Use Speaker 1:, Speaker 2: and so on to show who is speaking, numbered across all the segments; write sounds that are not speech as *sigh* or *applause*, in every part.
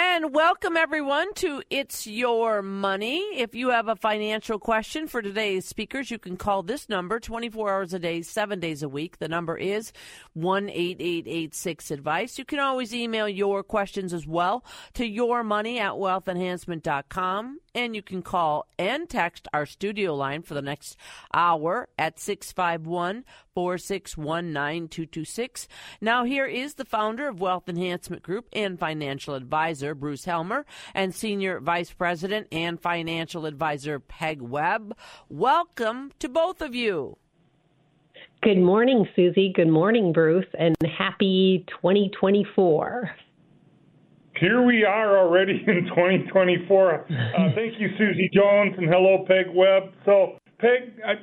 Speaker 1: and and welcome everyone to It's Your Money. If you have a financial question for today's speakers, you can call this number 24 hours a day, 7 days a week. The number is 18886 advice. You can always email your questions as well to yourmoney at wealthenhancement.com and you can call and text our studio line for the next hour at 651 461 9226. Now, here is the founder of Wealth Enhancement Group and financial advisor, Bruce Helmer, and Senior Vice President and Financial Advisor, Peg Webb. Welcome to both of you.
Speaker 2: Good morning, Susie. Good morning, Bruce, and happy 2024.
Speaker 3: Here we are already *laughs* in 2024. Uh, *laughs* thank you, Susie Jones, and hello, Peg Webb. So, Peg, uh,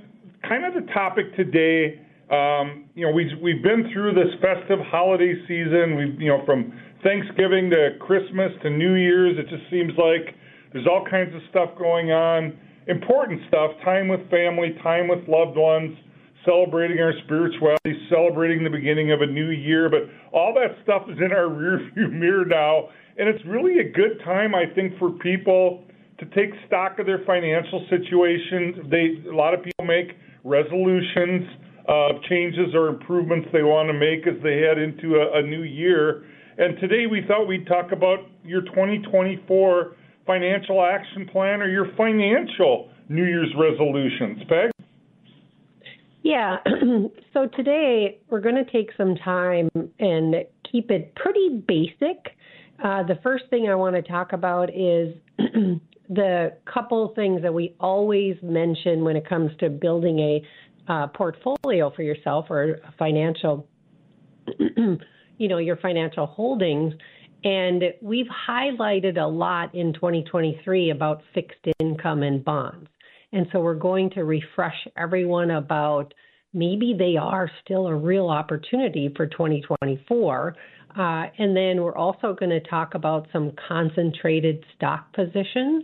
Speaker 3: kind of the topic today. Um, you know, we've we've been through this festive holiday season. We've you know from Thanksgiving to Christmas to New Year's. It just seems like there's all kinds of stuff going on. Important stuff, time with family, time with loved ones, celebrating our spirituality, celebrating the beginning of a new year. But all that stuff is in our *laughs* rearview mirror now, and it's really a good time, I think, for people to take stock of their financial situation. They a lot of people make resolutions, uh, changes or improvements they want to make as they head into a, a new year. And today we thought we'd talk about your 2024 financial action plan or your financial New Year's resolutions. Peg?
Speaker 2: Yeah. *clears throat* so today we're going to take some time and keep it pretty basic uh, the first thing I want to talk about is *clears throat* the couple things that we always mention when it comes to building a uh, portfolio for yourself or a financial, *clears throat* you know, your financial holdings. And we've highlighted a lot in 2023 about fixed income and bonds. And so we're going to refresh everyone about maybe they are still a real opportunity for 2024 uh, and then we're also going to talk about some concentrated stock positions.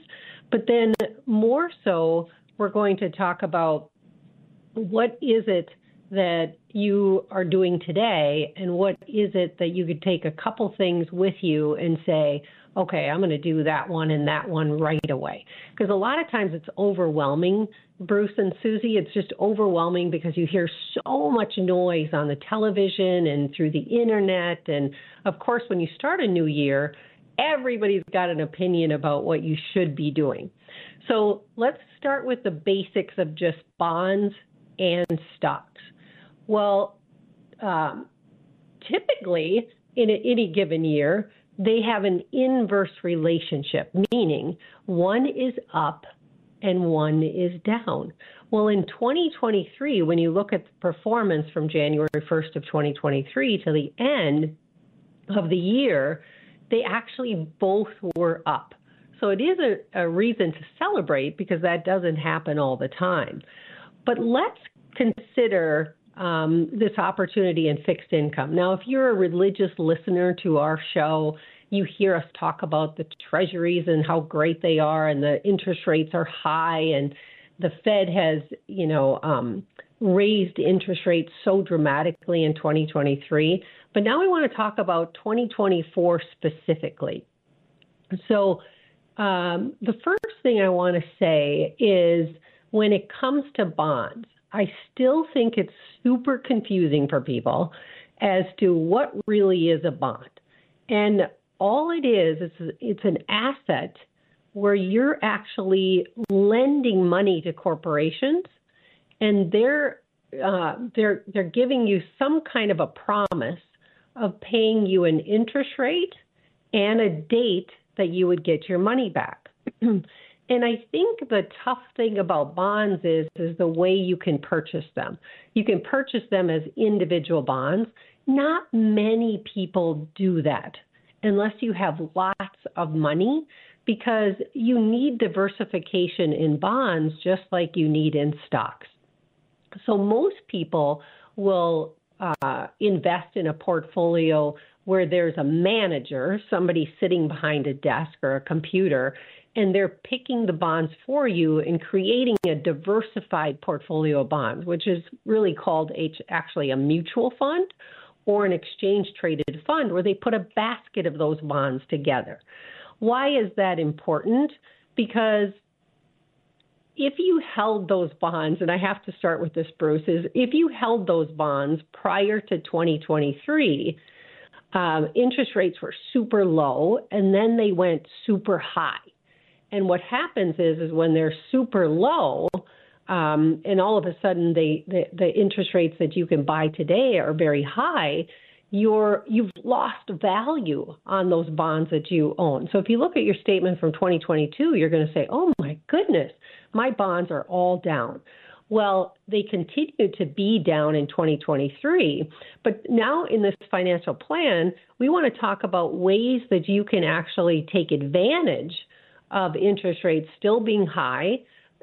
Speaker 2: But then more so, we're going to talk about what is it that you are doing today and what is it that you could take a couple things with you and say, okay, I'm going to do that one and that one right away. Because a lot of times it's overwhelming, Bruce and Susie. It's just overwhelming because you hear so much noise on the television and through the internet. And of course, when you start a new year, everybody's got an opinion about what you should be doing. So let's start with the basics of just bonds and stocks. Well, um, typically in a, any given year, they have an inverse relationship, meaning one is up and one is down. Well, in 2023, when you look at the performance from January 1st of 2023 to the end of the year, they actually both were up. So it is a, a reason to celebrate because that doesn't happen all the time. But let's consider um, this opportunity in fixed income. Now, if you're a religious listener to our show, you hear us talk about the treasuries and how great they are, and the interest rates are high, and the Fed has, you know, um, raised interest rates so dramatically in 2023. But now we want to talk about 2024 specifically. So, um, the first thing I want to say is when it comes to bonds, I still think it's super confusing for people as to what really is a bond. And all it is, it's, it's an asset where you're actually lending money to corporations and they're uh, they're they're giving you some kind of a promise of paying you an interest rate and a date that you would get your money back. *clears throat* And I think the tough thing about bonds is is the way you can purchase them. You can purchase them as individual bonds. Not many people do that unless you have lots of money because you need diversification in bonds just like you need in stocks. So most people will uh, invest in a portfolio where there's a manager, somebody sitting behind a desk or a computer, and they're picking the bonds for you and creating a diversified portfolio of bonds, which is really called actually a mutual fund or an exchange traded fund where they put a basket of those bonds together. Why is that important? Because if you held those bonds, and I have to start with this, Bruce, is if you held those bonds prior to 2023, um, interest rates were super low and then they went super high. And what happens is, is when they're super low, um, and all of a sudden they, the, the interest rates that you can buy today are very high, you're you've lost value on those bonds that you own. So if you look at your statement from 2022, you're going to say, "Oh my goodness, my bonds are all down." Well, they continue to be down in 2023, but now in this financial plan, we want to talk about ways that you can actually take advantage of interest rates still being high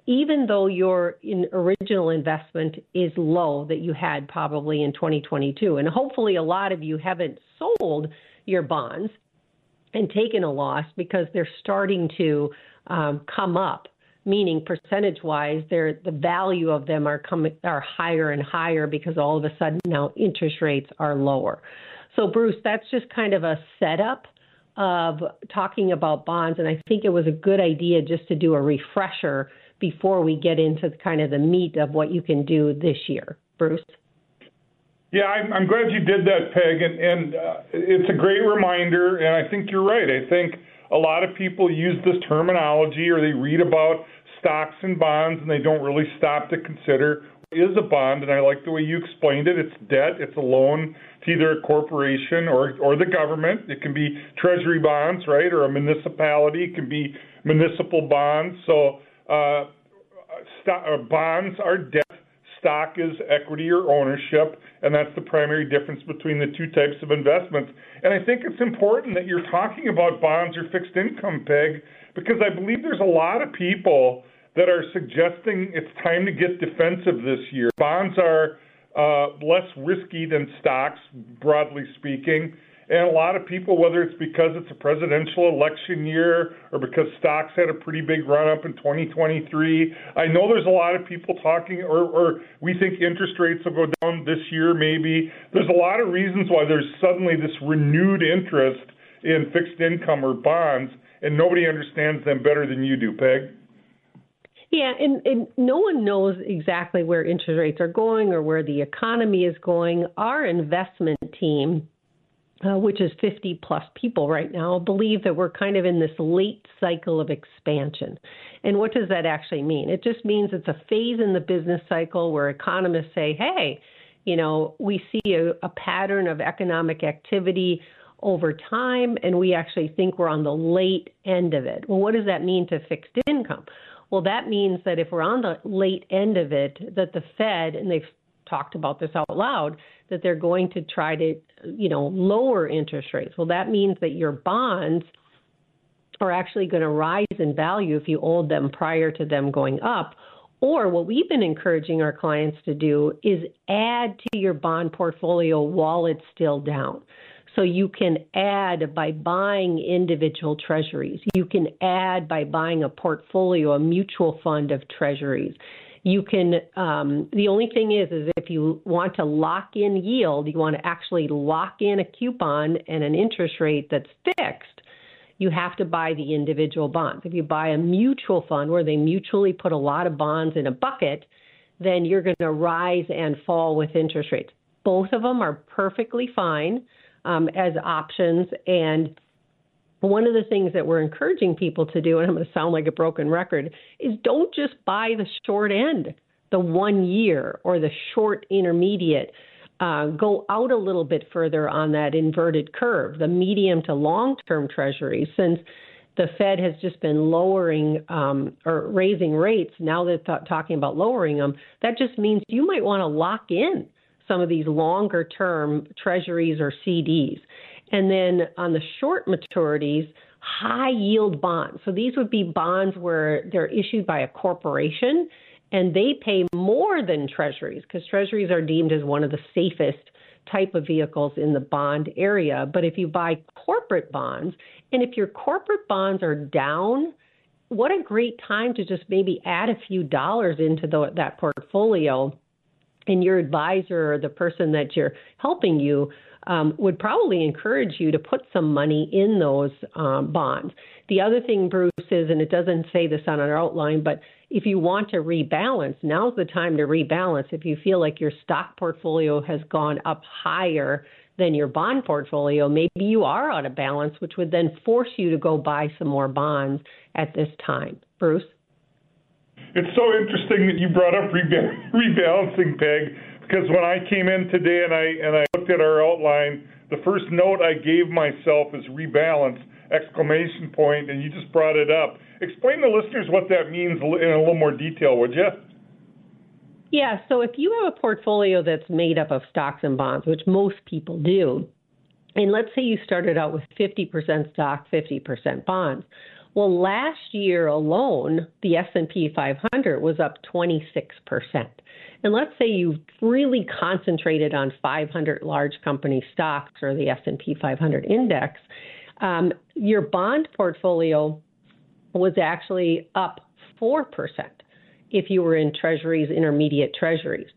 Speaker 2: even though your in original investment is low that you had probably in 2022. And hopefully, a lot of you haven't sold your bonds and taken a loss because they're starting to um, come up. Meaning, percentage-wise, they're, the value of them are coming are higher and higher because all of a sudden now interest rates are lower. So, Bruce, that's just kind of a setup of talking about bonds, and I think it was a good idea just to do a refresher before we get into the kind of the meat of what you can do this year. Bruce?
Speaker 3: Yeah, I'm, I'm glad you did that, Peg, and, and uh, it's a great reminder. And I think you're right. I think a lot of people use this terminology or they read about stocks and bonds and they don't really stop to consider is a bond. And I like the way you explained it. It's debt. It's a loan to either a corporation or or the government. It can be treasury bonds, right, or a municipality. It can be municipal bonds. So uh, stock, uh, bonds are debt, stock is equity or ownership, and that's the primary difference between the two types of investments. And I think it's important that you're talking about bonds or fixed income, Peg, because I believe there's a lot of people that are suggesting it's time to get defensive this year. Bonds are uh, less risky than stocks, broadly speaking. And a lot of people, whether it's because it's a presidential election year or because stocks had a pretty big run up in 2023, I know there's a lot of people talking, or, or we think interest rates will go down this year, maybe. There's a lot of reasons why there's suddenly this renewed interest in fixed income or bonds, and nobody understands them better than you do, Peg.
Speaker 2: Yeah, and, and no one knows exactly where interest rates are going or where the economy is going. Our investment team uh, which is 50 plus people right now, believe that we're kind of in this late cycle of expansion. And what does that actually mean? It just means it's a phase in the business cycle where economists say, hey, you know, we see a, a pattern of economic activity over time, and we actually think we're on the late end of it. Well, what does that mean to fixed income? Well, that means that if we're on the late end of it, that the Fed, and they've talked about this out loud that they're going to try to, you know, lower interest rates. Well, that means that your bonds are actually going to rise in value if you hold them prior to them going up. Or what we've been encouraging our clients to do is add to your bond portfolio while it's still down. So you can add by buying individual treasuries. You can add by buying a portfolio, a mutual fund of treasuries. You can um, the only thing is is if you want to lock in yield you want to actually lock in a coupon and an interest rate that's fixed you have to buy the individual bonds. If you buy a mutual fund where they mutually put a lot of bonds in a bucket then you're going to rise and fall with interest rates. Both of them are perfectly fine um, as options and one of the things that we're encouraging people to do, and I'm going to sound like a broken record, is don't just buy the short end, the one year or the short intermediate. Uh, go out a little bit further on that inverted curve, the medium to long term treasuries, since the Fed has just been lowering um, or raising rates. Now they're th- talking about lowering them. That just means you might want to lock in some of these longer term treasuries or CDs. And then on the short maturities, high yield bonds. So these would be bonds where they're issued by a corporation and they pay more than treasuries because treasuries are deemed as one of the safest type of vehicles in the bond area. But if you buy corporate bonds, and if your corporate bonds are down, what a great time to just maybe add a few dollars into the, that portfolio and your advisor or the person that you're helping you um, would probably encourage you to put some money in those um, bonds. The other thing, Bruce, is, and it doesn't say this on our outline, but if you want to rebalance, now's the time to rebalance. If you feel like your stock portfolio has gone up higher than your bond portfolio, maybe you are out of balance, which would then force you to go buy some more bonds at this time. Bruce?
Speaker 3: It's so interesting that you brought up *laughs* rebalancing, Peg, because when I came in today and I and I looked at our outline, the first note I gave myself is rebalance exclamation point, and you just brought it up. Explain to listeners what that means in a little more detail, would you?
Speaker 2: Yeah, so if you have a portfolio that's made up of stocks and bonds, which most people do, and let's say you started out with 50% stock, 50% bonds. Well, last year alone, the S&P 500 was up 26%. And let's say you've really concentrated on 500 large company stocks or the S&P 500 index, um, your bond portfolio was actually up 4% if you were in treasuries, intermediate treasuries.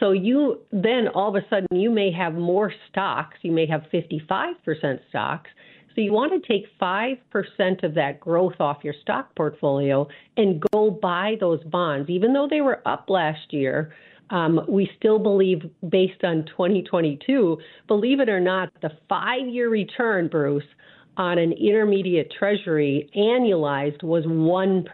Speaker 2: So you then all of a sudden you may have more stocks, you may have 55% stocks. So you want to take 5% of that growth off your stock portfolio and go buy those bonds. Even though they were up last year, um, we still believe, based on 2022, believe it or not, the five year return, Bruce, on an intermediate treasury annualized was 1%.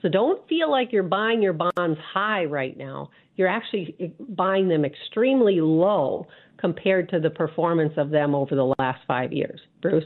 Speaker 2: So don't feel like you're buying your bonds high right now. You're actually buying them extremely low compared to the performance of them over the last five years. Bruce?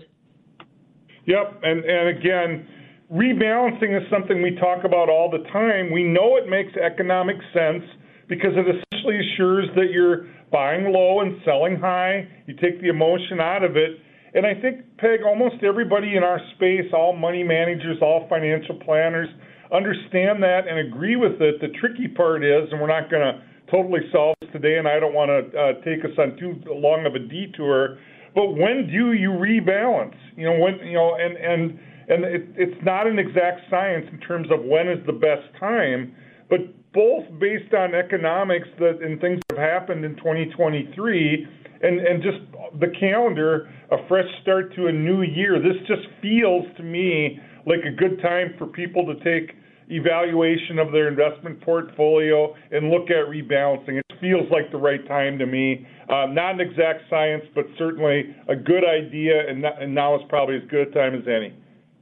Speaker 3: Yep. And, and again, rebalancing is something we talk about all the time. We know it makes economic sense because it essentially assures that you're buying low and selling high. You take the emotion out of it. And I think, Peg, almost everybody in our space, all money managers, all financial planners, understand that and agree with it. The tricky part is, and we're not going to totally solve this today, and I don't want to uh, take us on too long of a detour. But when do you rebalance? You know, when you know, and and and it, it's not an exact science in terms of when is the best time, but both based on economics that and things that have happened in 2023 and and just the calendar, a fresh start to a new year. This just feels to me like a good time for people to take evaluation of their investment portfolio and look at rebalancing. It feels like the right time to me. Uh, not an exact science, but certainly a good idea, and, now is probably as good a time as any.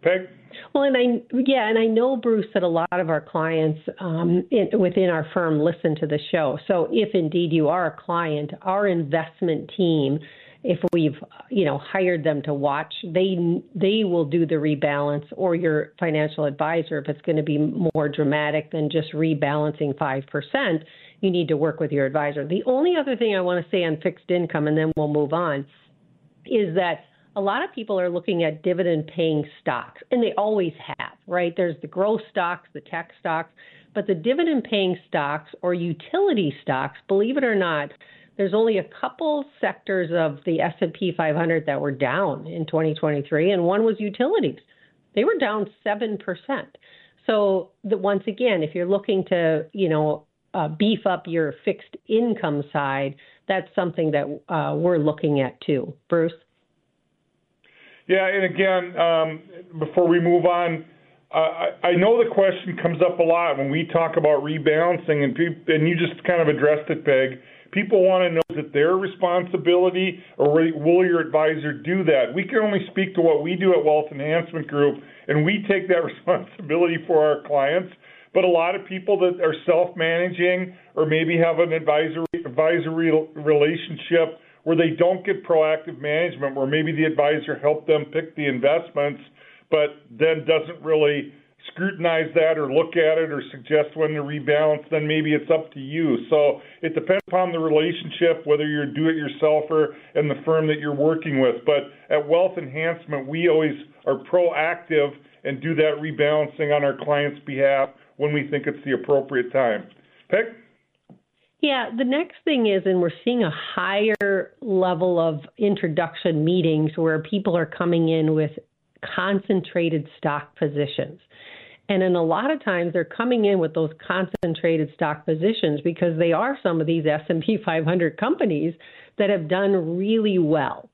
Speaker 3: Peg?
Speaker 2: Well, and I yeah, and I know Bruce that a lot of our clients um, in, within our firm listen to the show. So if indeed you are a client, our investment team if we've you know hired them to watch they they will do the rebalance or your financial advisor if it's going to be more dramatic than just rebalancing 5% you need to work with your advisor. The only other thing i want to say on fixed income and then we'll move on is that a lot of people are looking at dividend paying stocks and they always have right? There's the growth stocks the tech stocks but the dividend paying stocks or utility stocks believe it or not there's only a couple sectors of the S&P 500 that were down in 2023 and one was utilities. They were down 7%. So the, once again, if you're looking to, you know, uh, beef up your fixed income side, that's something that uh, we're looking at too. Bruce?
Speaker 3: Yeah, and again, um, before we move on, uh, I, I know the question comes up a lot when we talk about rebalancing, and, pe- and you just kind of addressed it, Peg People want to know is it their responsibility or will your advisor do that? We can only speak to what we do at Wealth Enhancement Group, and we take that *laughs* responsibility for our clients. But a lot of people that are self-managing or maybe have an advisory advisory relationship where they don't get proactive management, where maybe the advisor helped them pick the investments, but then doesn't really scrutinize that or look at it or suggest when to rebalance, then maybe it's up to you. So it depends upon the relationship, whether you're a do-it-yourselfer and the firm that you're working with. But at Wealth Enhancement, we always are proactive and do that rebalancing on our client's behalf when we think it's the appropriate time. Peg?
Speaker 2: Yeah, the next thing is, and we're seeing a higher level of introduction meetings where people are coming in with concentrated stock positions. And in a lot of times they're coming in with those concentrated stock positions because they are some of these S&P *laughs* 500 companies that have done really well.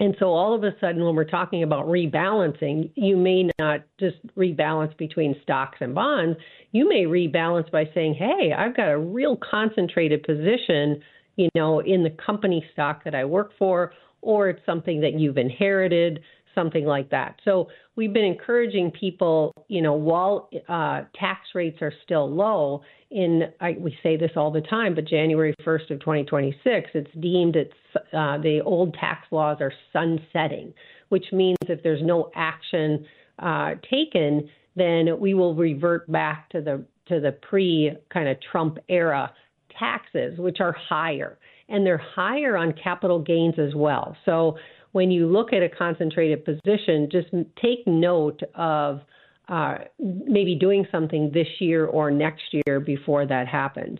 Speaker 2: And so all of a sudden, when we're talking about rebalancing, you may not just rebalance between stocks and bonds. You may rebalance by saying, hey, I've got a real concentrated position, you know, in the company stock that I work for, or it's something that you've inherited something like that. So we've been encouraging people, you know, while uh, tax rates are still low, in I, we say this all the time, but January 1st of 2026, it's deemed it's uh, the old tax laws are sunsetting, which means if there's no action uh, taken, then we will revert back to the to the pre kind of Trump era taxes, which are higher, and they're higher on capital gains as well. So when you look at a concentrated position, just take note of uh, maybe doing something this year or next year before that happens.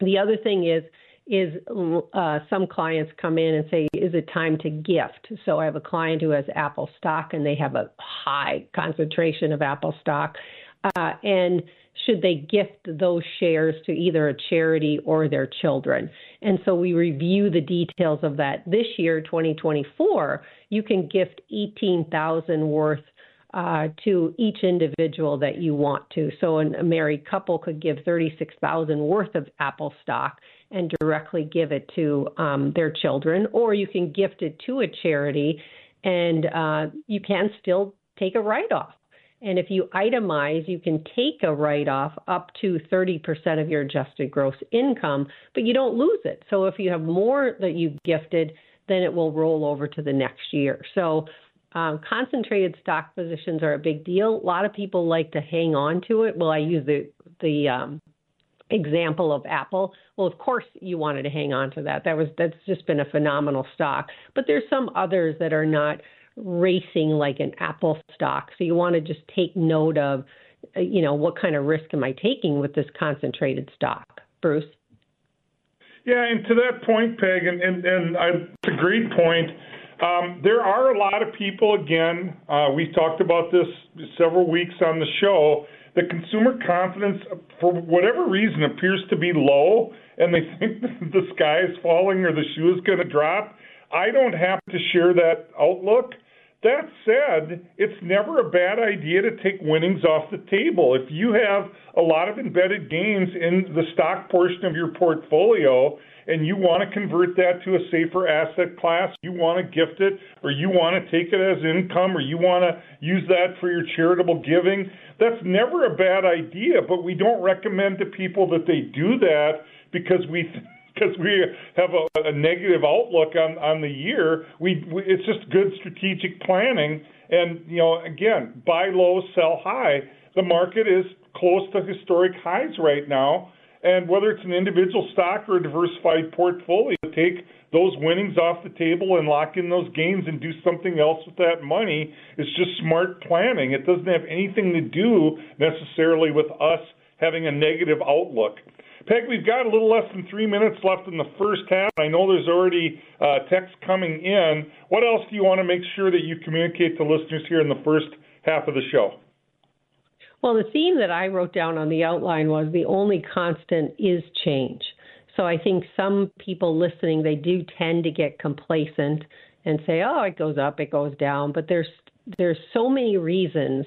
Speaker 2: The other thing is is uh, some clients come in and say, "Is it time to gift?" So I have a client who has Apple stock and they have a high concentration of Apple stock, uh, and should they gift those shares to either a charity or their children. And so we review the details of that. This year, 2024, you can gift 18,000 worth uh, to each individual that you want to. So a married couple could give 36,000 worth of Apple stock and directly give it to um, their children, or you can gift it to a charity, and uh, you can still take a write-off. And if you itemize, you can take a write off up to 30% of your adjusted gross income, but you don't lose it. So if you have more that you've gifted, then it will roll over to the next year. So um, concentrated stock positions are a big deal. A lot of people like to hang on to it. Well, I use the the um, example of Apple. Well, of course you wanted to hang on to that. That was that's just been a phenomenal stock. But there's some others that are not racing like an Apple stock. So you want to just take note of, you know, what kind of risk am I taking with this concentrated stock, Bruce?
Speaker 3: Yeah, and to that point, Peg, and, and, and I, it's a great point. Um, there are a lot of people, again, uh, we talked about this several weeks on the show, The consumer confidence, for whatever reason, appears to be low, and they *laughs* think the sky is falling or the shoe is going to drop. I don't have to share that outlook. That said, it's never a bad idea to take winnings off the table. If you have a lot of embedded gains in the stock portion of your portfolio and you want to convert that to a safer asset class, you want to gift it, or you want to take it as income, or you want to use that for your charitable giving, that's never a bad idea. But we don't recommend to people that they do that because we because we have a, a negative outlook on on the year. We, we it's just good strategic planning, and you know, again, buy low, sell high. The market is close to historic highs right now, and whether it's an individual stock or a diversified portfolio, take those winnings off the table and lock in those gains and do something else with that money is just smart planning. It doesn't have anything to do necessarily with us having a negative outlook. Peg, we've got a little less than three minutes left in the first half. I know there's already uh, text coming in. What else do you want to make sure that you communicate to listeners here in the first half of the show?
Speaker 2: Well, the theme that I wrote down on the outline was the only constant is change. So I think some people listening, they do tend to get complacent and say, "Oh, it goes up, it goes down," but there's there's so many reasons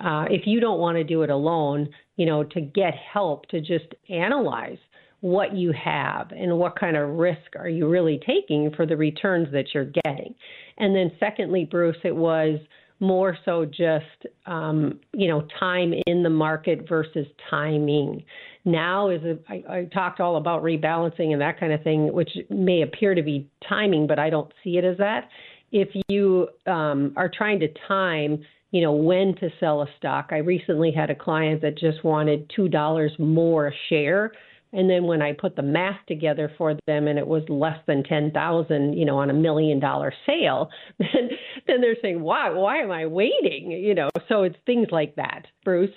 Speaker 2: uh, if you don't want to do it alone, you know, to get help to just analyze what you have and what kind of risk are you really taking for the returns that you're getting. And then, secondly, Bruce, it was more so just um, you know time in the market versus timing. Now is a, I, I talked all about rebalancing and that kind of thing, which may appear to be timing, but I don't see it as that. If you um, are trying to time you know, when to sell a stock. I recently had a client that just wanted $2 more a share. And then when I put the math together for them and it was less than 10,000, you know, on a million dollar sale, *laughs* then then they're saying, "Why why am I waiting?" you know. So it's things like that. Bruce.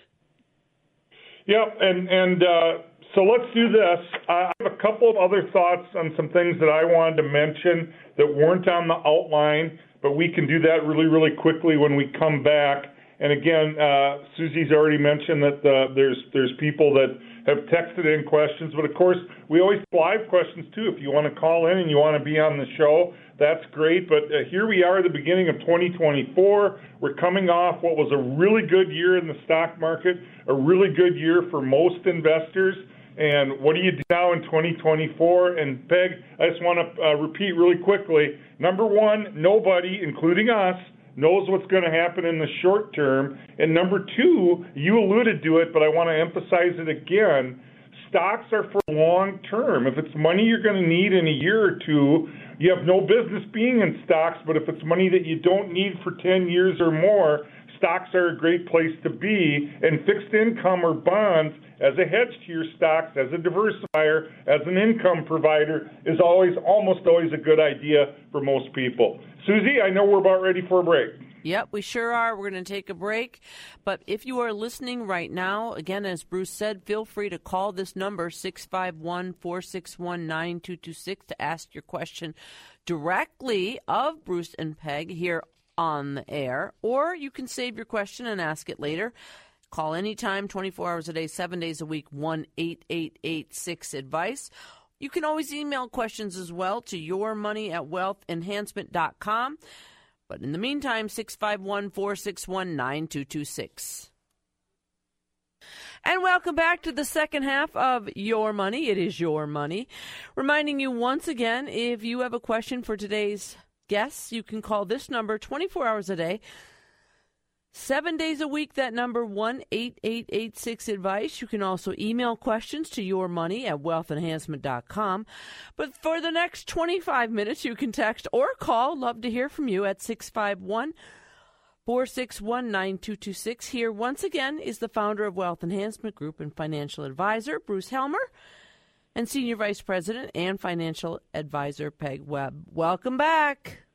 Speaker 3: Yep, and and uh so let's do this. I have a couple of other thoughts on some things that I wanted to mention that weren't on the outline but we can do that really, really quickly when we come back. And again, uh, Susie's already mentioned that uh, there's there's people that have texted in questions, but of course we always live questions too. If you want to call in and you want to be on the show, that's great. But uh, here we are at the beginning of 2024. We're coming off what was a really good year in the stock market, a really good year for most investors. And what do you do now in 2024? And Peg, I just want to uh, repeat really quickly. Number one, nobody, including us, knows what's going to happen in the short term. And number two, you alluded to it, but I want to emphasize it again. Stocks are for long term. If it's money you're going to need in a year or two, you have no business being in stocks. But if it's money that you don't need for 10 years or more, stocks are a great place to be. And fixed income or bonds, as a hedge to your stocks, as a diversifier, as an income provider, is always, almost always a good idea for most people. Susie, I know we're about ready for a break.
Speaker 1: Yep, we sure are. We're going to take a break. But if you are listening right now, again, as Bruce said, feel free to call this number, 651 461 9226, to ask your question directly of Bruce and Peg here on the air. Or you can save your question and ask it later. Call anytime, 24 hours a day, seven days a week, 1 8886 advice. You can always email questions as well to yourmoney at wealthenhancement.com. But in the meantime, 651 461 9226. And welcome back to the second half of Your Money. It is Your Money. Reminding you once again if you have a question for today's guests, you can call this number 24 hours a day, Seven days a week, that number one eight eight eight six advice. You can also email questions to your money at wealthenhancement.com. But for the next 25 minutes, you can text or call. Love to hear from you at 651 461 9226. Here, once again, is the founder of Wealth Enhancement Group and financial advisor, Bruce Helmer, and Senior Vice President and Financial Advisor, Peg Webb. Welcome back.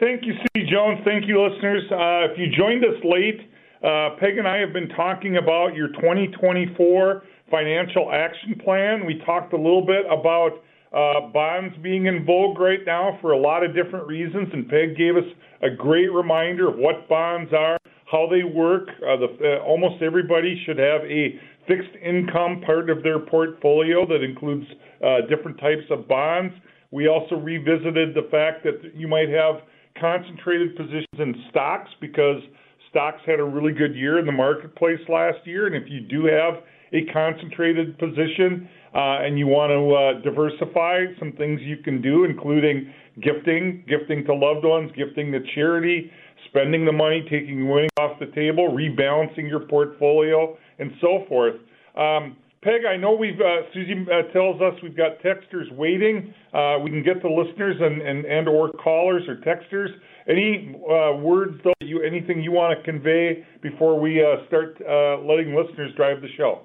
Speaker 3: Thank you, C. Jones. Thank you, listeners. Uh, if you joined us late, uh, Peg and I have been talking about your 2024 financial action plan. We talked a little bit about uh, bonds being in vogue right now for a lot of different reasons, and Peg gave us a great reminder of what bonds are, how they work. Uh, the, uh, almost everybody should have a fixed income part of their portfolio that includes uh, different types of bonds. We also revisited the fact that you might have concentrated positions in stocks because stocks had a really good year in the marketplace last year. And if you do have a concentrated position uh, and you want to uh, diversify, some things you can do, including gifting, gifting to loved ones, gifting to charity, spending the money, taking winning off the table, rebalancing your portfolio, and so forth. Um, Peg, I know we've uh, Susie uh, tells us we've got texters waiting. Uh, we can get the listeners and, and, and or callers or texters. Any uh, words though? You anything you want to convey before we uh, start uh, letting listeners drive the show?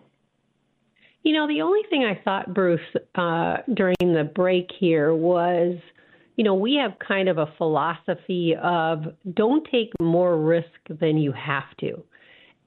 Speaker 2: You know, the only thing I thought, Bruce, during the break here was, you know, we have kind of a philosophy of don't take more risk than you have to.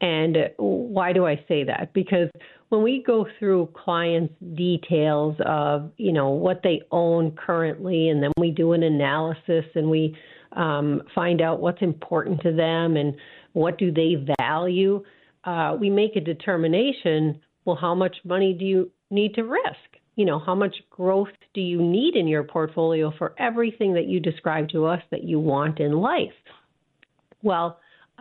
Speaker 2: And why do I say that? Because when we go through clients' details of, you know, what they own currently, and then we do an analysis and we um, find out what's important to them and what do they value, uh, we make a determination. Well, how much money do you need to risk? You know, how much growth do you need in your portfolio for everything that you describe to us that you want in life? Well,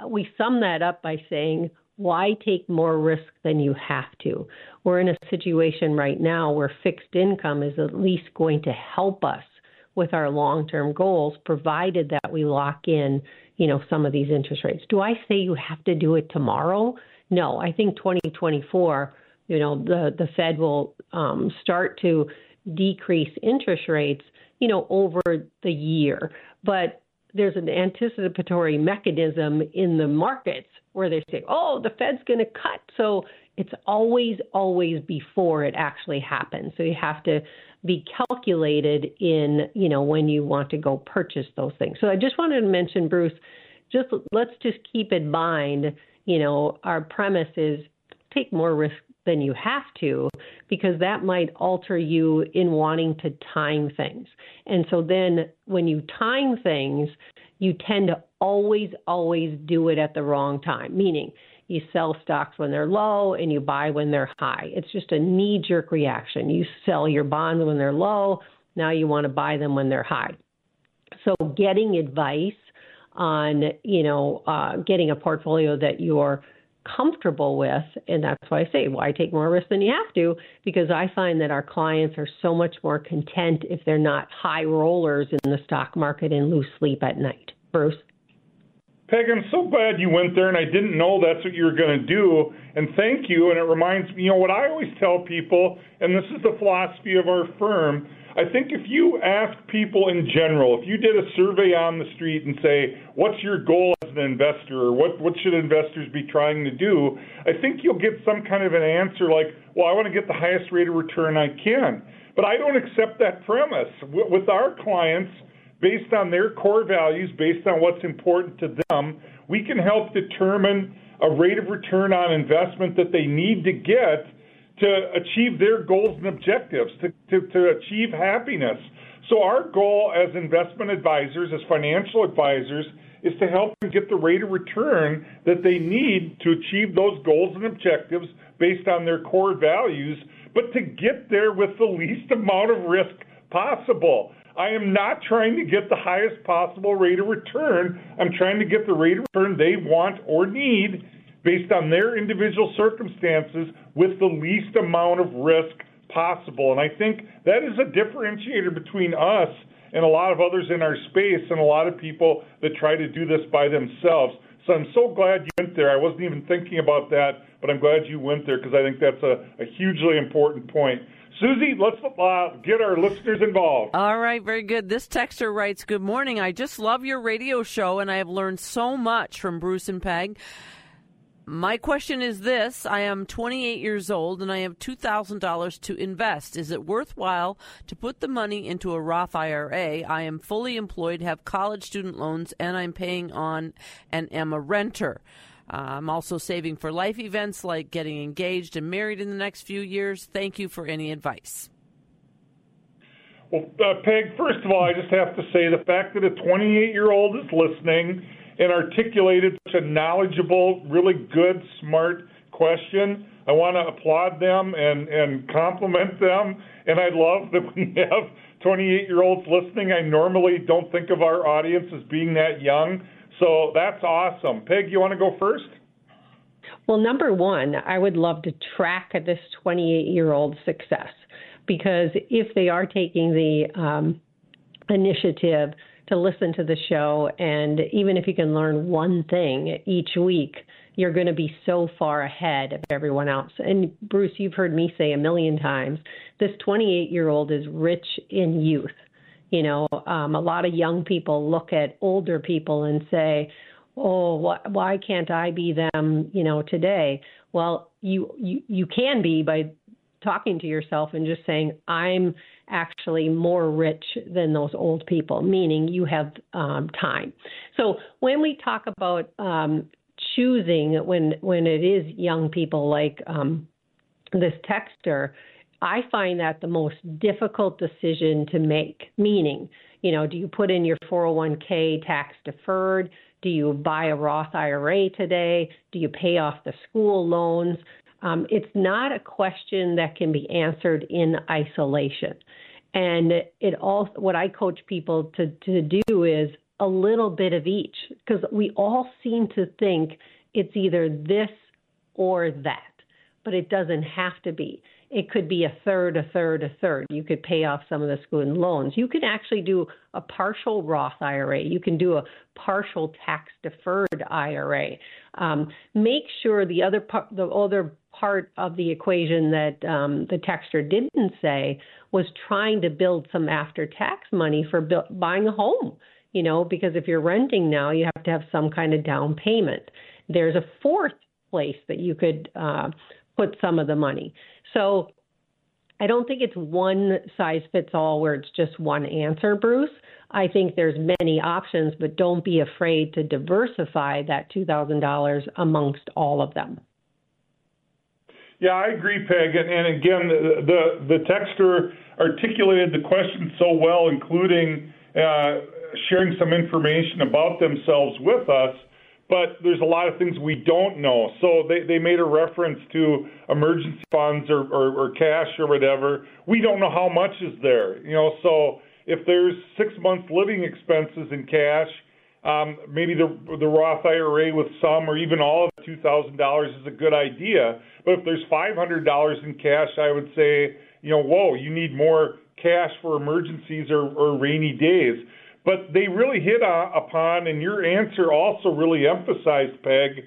Speaker 2: we sum that up by saying, why take more risk than you have to? We're in a situation right now where fixed income is at least going to help us with our long-term goals provided that we lock in, you know, some of these interest rates. Do I say you have to do it tomorrow? No, I think 2024, you know, the the Fed will um, start to decrease interest rates, you know, over the year. But there's an anticipatory mechanism in the markets where they say, oh, the Fed's going to cut. So it's always, always before it actually happens. So you have to be calculated in, you know, when you want to go purchase those things. So I just wanted to mention, Bruce, just let's just keep in mind, you know, our premise is take more risk than you have to because that might alter you in wanting to time things. And so then when you time things, you tend to always, always do it at the wrong time, meaning you sell stocks when they're low and you buy when they're high. It's just a knee jerk reaction. You sell your bonds when they're low, now you want to buy them when they're high. So, getting advice on, you know, uh, getting a portfolio that you're comfortable with. And that's why I say, why take more risk than you have to? Because I find that our clients are so much more content if they're not high rollers in the stock market and lose sleep at night. Bruce?
Speaker 3: Peg, I'm so glad you went there, and I didn't know that's what you were going to do. And thank you. And it reminds me, you know, what I always tell people, and this is the philosophy of our firm I think if you ask people in general, if you did a survey on the street and say, what's your goal an investor or what, what should investors be trying to do, I think you'll get some kind of an answer like, well, I want to get the highest rate of return I can. But I don't accept that premise. With our clients, based on their core values, based on what's important to them, we can help determine a rate of return on investment that they need to get to achieve their goals and objectives, to, to, to achieve happiness. So, our goal as investment advisors, as financial advisors, is to help them get the rate of return that they need to achieve those goals and objectives based on their core values, but to get there with the least amount of risk possible. I am not trying to get the highest possible rate of return. I'm trying to get the rate of return they want or need based on their individual circumstances with the least amount of risk possible. And I think that is a differentiator between us and a lot of others in our space and a lot of people that try to do this by themselves. So I'm so glad you went there. I wasn't even thinking about that, but I'm glad you went there because I think that's a, a hugely important point. Susie, let's uh, get our listeners involved.
Speaker 1: All right, very good. This texter writes Good morning. I just love your radio show, and I have learned so much from Bruce and Peg. My question is this I am 28 years old and I have $2,000 to invest. Is it worthwhile to put the money into a Roth IRA? I am fully employed, have college student loans, and I'm paying on and am a renter. Uh, I'm also saving for life events like getting engaged and married in the next few years. Thank you for any advice.
Speaker 3: Well, uh, Peg, first of all, I just have to say the fact that a 28 year old is listening and articulated such a knowledgeable, really good, smart question. I want to applaud them and, and compliment them. And I love that we have 28 year olds listening. I normally don't think of our audience as being that young. So that's awesome. Peg, you want to go first?
Speaker 2: Well, number one, I would love to track this 28 year old success because if they are taking the um, initiative to listen to the show. And even if you can learn one thing each week, you're going to be so far ahead of everyone else. And Bruce, you've heard me say a million times this 28 year old is rich in youth. You know, um, a lot of young people look at older people and say, "Oh, wh- why can't I be them?" You know, today. Well, you you you can be by talking to yourself and just saying, "I'm actually more rich than those old people, meaning you have um, time. So when we talk about um, choosing, when when it is young people like um, this texter, I find that the most difficult decision to make. Meaning, you know, do you put in your 401k tax deferred? Do you buy a Roth IRA today? Do you pay off the school loans? Um, it's not a question that can be answered in isolation. And it all what I coach people to, to do is a little bit of each because we all seem to think it's either this or that, but it doesn't have to be. It could be a third, a third, a third. You could pay off some of the student loans. You can actually do a partial Roth IRA. You can do a partial tax deferred IRA. Um, make sure the other part, the other part of the equation that um, the texter didn't say was trying to build some after tax money for bu- buying a home. You know, because if you're renting now, you have to have some kind of down payment. There's a fourth place that you could uh, put some of the money. So I don't think it's one size fits all where it's just one answer, Bruce. I think there's many options, but don't be afraid to diversify that $2,000 amongst all of them.
Speaker 3: Yeah, I agree, Peg. And, and again, the, the, the texter articulated the question so well, including uh, sharing some information about themselves with us, but there's a lot of things we don't know. So they, they made a reference to emergency funds or, or, or cash or whatever. We don't know how much is there, you know. So if there's six months living expenses in cash, um, maybe the the Roth IRA with some or even all of two thousand dollars is a good idea. But if there's five hundred dollars in cash, I would say, you know, whoa, you need more cash for emergencies or, or rainy days. But they really hit upon, and your answer also really emphasized, Peg,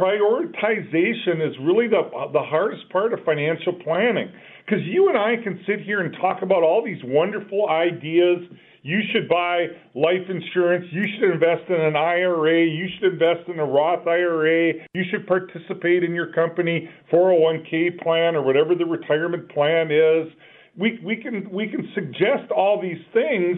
Speaker 3: prioritization is really the, the hardest part of financial planning. Because you and I can sit here and talk about all these wonderful ideas. You should buy life insurance. You should invest in an IRA. You should invest in a Roth IRA. You should participate in your company 401k plan or whatever the retirement plan is we we can we can suggest all these things,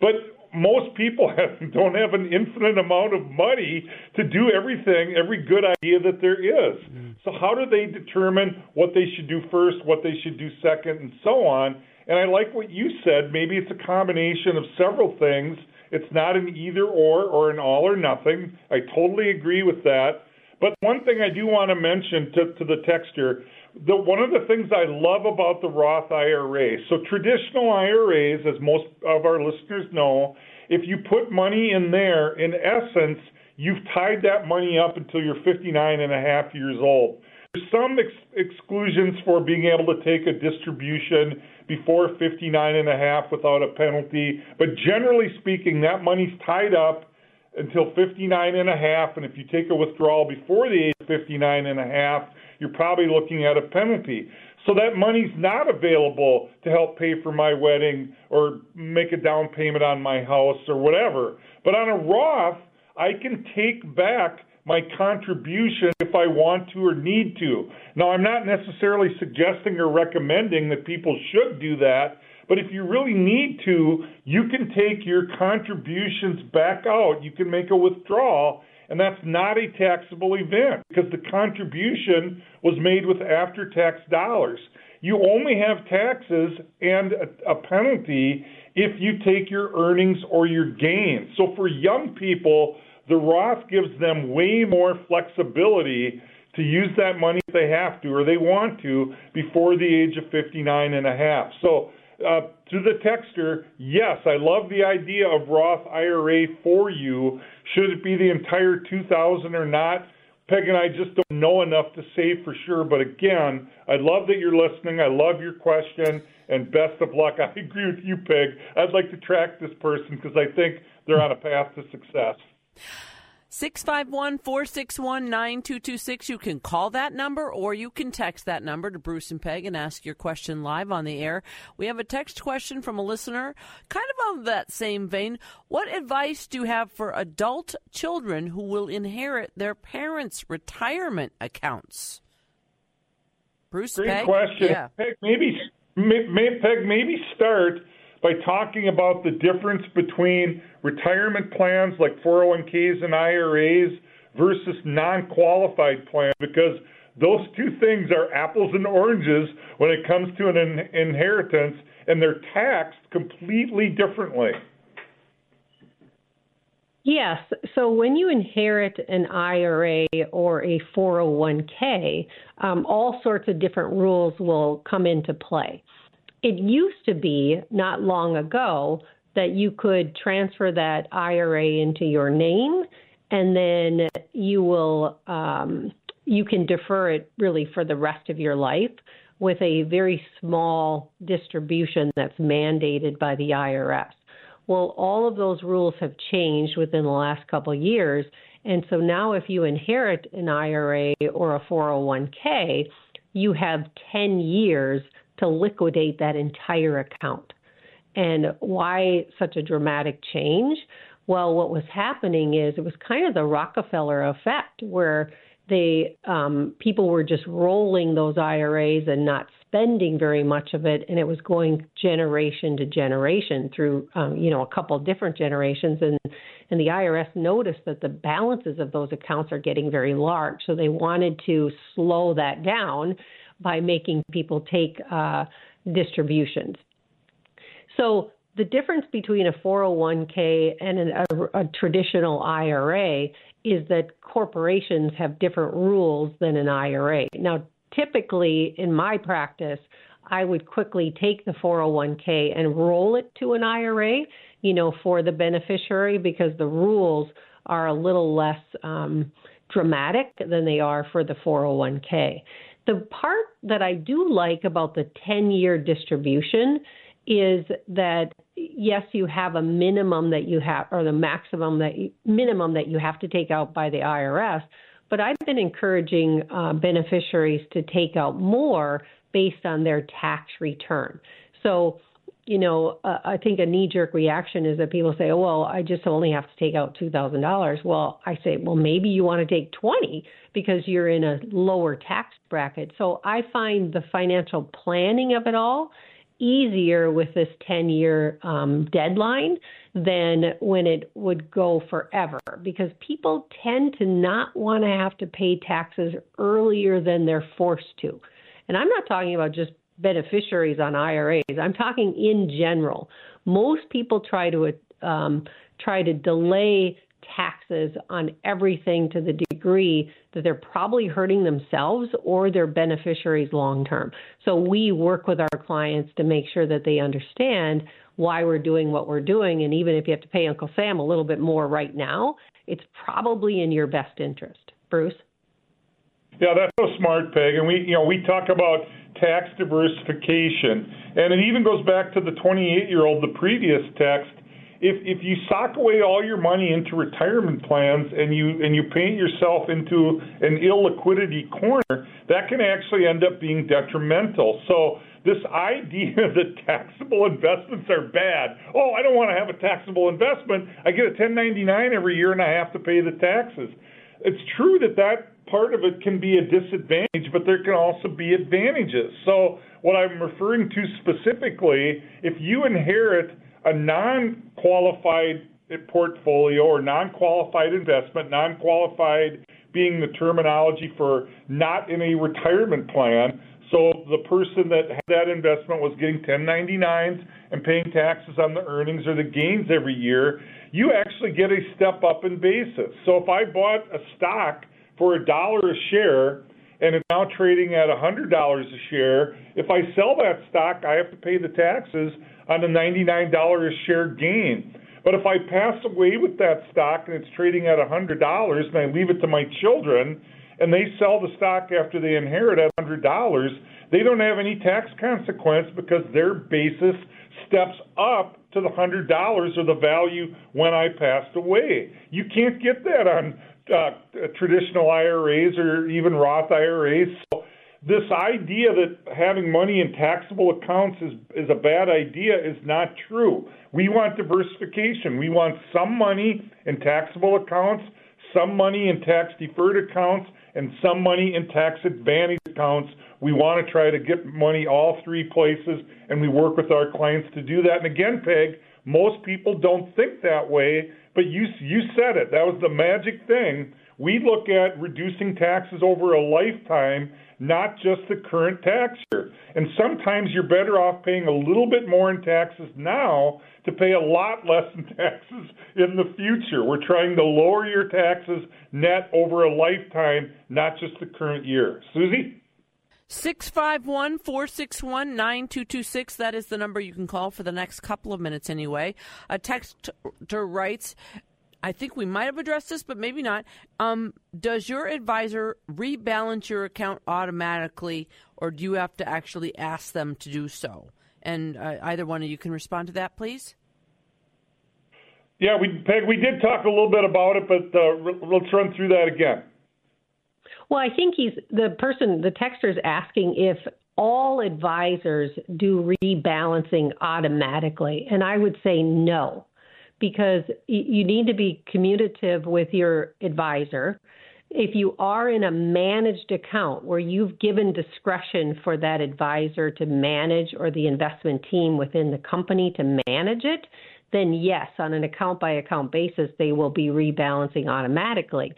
Speaker 3: but most people *laughs* have, don't have an infinite amount of money to do everything, every good idea that there is. Mm. So how do they determine what they should do first, what they should do second, and so on? And I like what you said. Maybe it's a combination of several things. It's not an either or or an all or nothing. I totally agree with that. But one thing I do want to mention to, to the texture the one of the things I love about the Roth IRA, so traditional IRAs, as most of our listeners know, if you put money in there, in essence, you've tied that money up until you're 59 and a half years old. Some ex- exclusions for being able to take a distribution before 59 and a half without a penalty, but generally speaking, that money's tied up until 59 and a half, and if you take a withdrawal before the age of 59 and a half, you're probably looking at a penalty. So that money's not available to help pay for my wedding or make a down payment on my house or whatever. But on a Roth, I can take back my contribution if I want to or need to. Now, I'm not necessarily suggesting or recommending that people should do that, but if you really need to, you can take your contributions back out. You can make a withdrawal and that's not a taxable event because the contribution was made with after tax dollars. You only have taxes and a, penalty if you take your earnings or your gains. So for young people, the Roth gives them way more flexibility to use that money if they have to or they want to before the age of 59 and a half. So uh, to the texter, yes, I love the idea of Roth IRA for you. Should it be the entire 2000 or not? Peg and I just don't know enough to say for sure. But again, I love that you're listening. I love your question, and best of luck. *laughs* I agree with you, Peg. I'd like to track this person because I think they're on a path to success.
Speaker 1: 651 461 9226. You can call that number or you can text that number to Bruce and Peg and ask your question live on the air. We have a text question from a listener, kind of on that same vein. What advice do you have for adult children who will inherit their parents' retirement accounts? Bruce,
Speaker 3: Great
Speaker 1: Peg?
Speaker 3: question.
Speaker 1: Yeah.
Speaker 3: Peg, maybe, may, Peg, maybe start by talking about the difference between retirement plans like 401ks and IRAs versus non qualified plans because those two things are apples and oranges when it comes to an in- inheritance and they're taxed completely differently.
Speaker 2: Yes. So when you inherit an IRA or a 401k, um, all sorts of different rules will come into play. It used to be not long ago that you could transfer that IRA into your name and then you will um, you can defer it really for the rest of your life with a very small distribution that's mandated by the IRS. Well, all of those rules have changed within the last couple of years. And so now, if you inherit an IRA or a 401k, you have 10 years to liquidate that entire account. And why such a dramatic change? Well, what was happening is it was kind of the Rockefeller effect, where they um, people were just rolling those IRAs and not spending very much of it, and it was going generation to generation through um, you know a couple different generations, and and the IRS noticed that the balances of those accounts are getting very large, so they wanted to slow that down by making people take uh, distributions. So the difference between a 401k and an, a, a traditional IRA is that corporations have different rules than an IRA. Now, typically in my practice, I would quickly take the 401k and roll it to an IRA, you know, for the beneficiary because the rules are a little less um, dramatic than they are for the 401k. The part that I do like about the 10 year distribution is that yes, you have a minimum that you have, or the maximum that you, minimum that you have to take out by the IRS. But I've been encouraging uh, beneficiaries to take out more based on their tax return. So, you know, uh, I think a knee jerk reaction is that people say, oh, well, I just only have to take out $2,000. Well, I say, well, maybe you want to take 20 because you're in a lower tax bracket. So I find the financial planning of it all easier with this 10 year um, deadline than when it would go forever because people tend to not want to have to pay taxes earlier than they're forced to. And I'm not talking about just beneficiaries on IRAs. I'm talking in general. Most people try to um, try to delay taxes on everything to the degree that they're probably hurting themselves or their beneficiaries long term. So we work with our clients to make sure that they understand why we're doing what we're doing. And even if you have to pay Uncle Sam a little bit more right now, it's probably in your best interest. Bruce?
Speaker 3: Yeah, that's so smart, Peg. And we, you know, we talk about tax diversification, and it even goes back to the 28-year-old, the previous text if if you sock away all your money into retirement plans and you and you paint yourself into an illiquidity corner, that can actually end up being detrimental. So this idea *laughs* that taxable investments are bad. Oh, I don't want to have a taxable investment. I get a 1099 every year and I have to pay the taxes. It's true that that part of it can be a disadvantage, but there can also be advantages. So what I'm referring to specifically, if you inherit a non-qualified portfolio or non-qualified investment, non-qualified being the terminology for not in a retirement plan. So the person that had that investment was getting 1099s and paying taxes on the earnings or the gains every year. You actually get a step up in basis. So if I bought a stock for a dollar a share and it's now trading at $100 a share, if I sell that stock, I have to pay the taxes on a $99 a share gain. But if I pass away with that stock and it's trading at $100 and I leave it to my children and they sell the stock after they inherit at $100, they don't have any tax consequence because their basis steps up to the $100 or the value when I passed away. You can't get that on uh, traditional IRAs or even Roth IRAs. So this idea that having money in taxable accounts is, is a bad idea is not true. We want diversification. We want some money in taxable accounts, some money in tax deferred accounts, and some money in tax advantage accounts. We want to try to get money all three places, and we work with our clients to do that. And again, Peg, most people don't think that way, but you you said it. That was the magic thing. We look at reducing taxes over a lifetime not just the current tax year. And sometimes you're better off paying a little bit more in taxes now to pay a lot less in *laughs* taxes in the future. We're trying to lower your taxes net over a lifetime, not just the current year. Susie?
Speaker 1: 651 461 9226. That is the number you can call for the next couple of minutes, anyway. A texter writes I think we might have addressed this, but maybe not. Um, does your advisor rebalance your account automatically, or do you have to actually ask them to do so? And uh, either one of you can respond to that, please.
Speaker 3: Yeah, we Peg, we did talk a little bit about it, but uh, let's run through that again.
Speaker 2: Well, I think he's the person, the texter is asking if all advisors do rebalancing automatically, and I would say no because you need to be commutative with your advisor. If you are in a managed account where you've given discretion for that advisor to manage or the investment team within the company to manage it, then yes, on an account by account basis, they will be rebalancing automatically.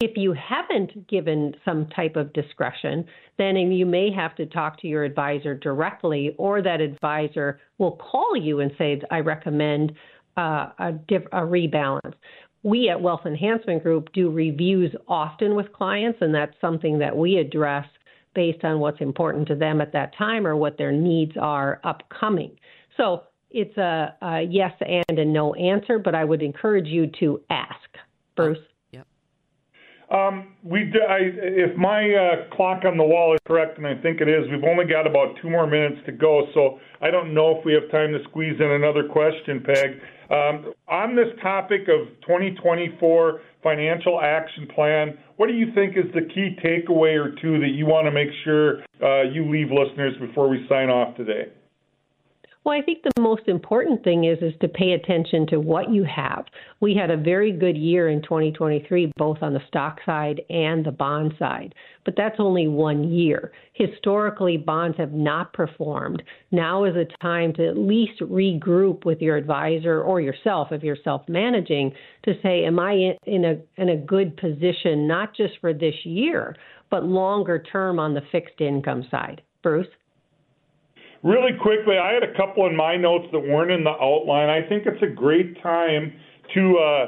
Speaker 2: If you haven't given some type of discretion, then you may have to talk to your advisor directly, or that advisor will call you and say, I recommend uh, a, diff- a rebalance. We at Wealth Enhancement Group do reviews often with clients, and that's something that we address based on what's important to them at that time or what their needs are upcoming. So it's a, a yes and a no answer, but I would encourage you to ask. Bruce?
Speaker 3: Um, we, if my uh, clock on the wall is correct, and I think it is, we've only got about two more minutes to go, so I don't know if we have time to squeeze in another question, Peg. Um, on this topic of 2024 financial action plan, what do you think is the key takeaway or two that you want to make sure uh, you leave listeners before we sign off today?
Speaker 2: Well, I think the most important thing is is to pay attention to what you have. We had a very good year in 2023 both on the stock side and the bond side, but that's only one year. Historically, bonds have not performed. Now is a time to at least regroup with your advisor or yourself if you're self-managing to say am I in a in a good position not just for this year, but longer term on the fixed income side. Bruce
Speaker 3: Really quickly, I had a couple in my notes that weren't in the outline. I think it's a great time to uh,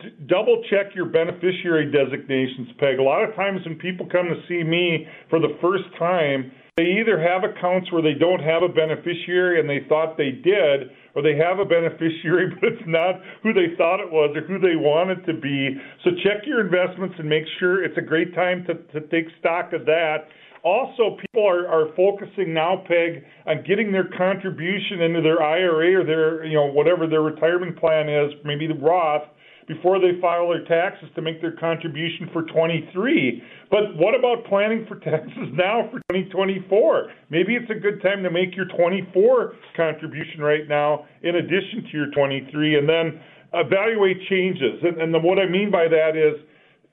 Speaker 3: d- double check your beneficiary designations, Peg. A lot of times when people come to see me for the first time, they either have accounts where they don't have a beneficiary and they thought they did, or they have a beneficiary *laughs* but it's not who they thought it was or who they wanted to be. So check your investments and make sure it's a great time to, to take stock of that. Also, people are, are focusing now, Peg, on getting their contribution into their IRA or their, you know, whatever their retirement plan is, maybe the Roth, before they file their taxes to make their contribution for 23. But what about planning for taxes *laughs* now for 2024? Maybe it's a good time to make your 24 contribution right now in addition to your 23 and then evaluate changes. And, and the, what I mean by that is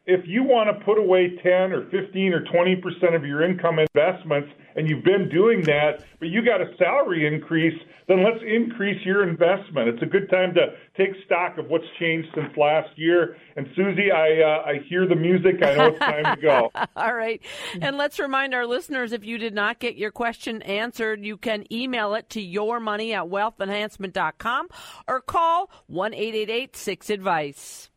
Speaker 3: if you want to put away 10 or 15 or 20 percent of your income investments and you've been doing that but you got a salary increase then let's increase your investment. It's a good time to take stock of what's changed since last year. And susie i uh, i hear the music. I know it's time to go. *laughs*
Speaker 1: All right. And let's remind our listeners if you did not get your question answered you can email it to your money at wealthenhancement.com or call 1-888-6 advice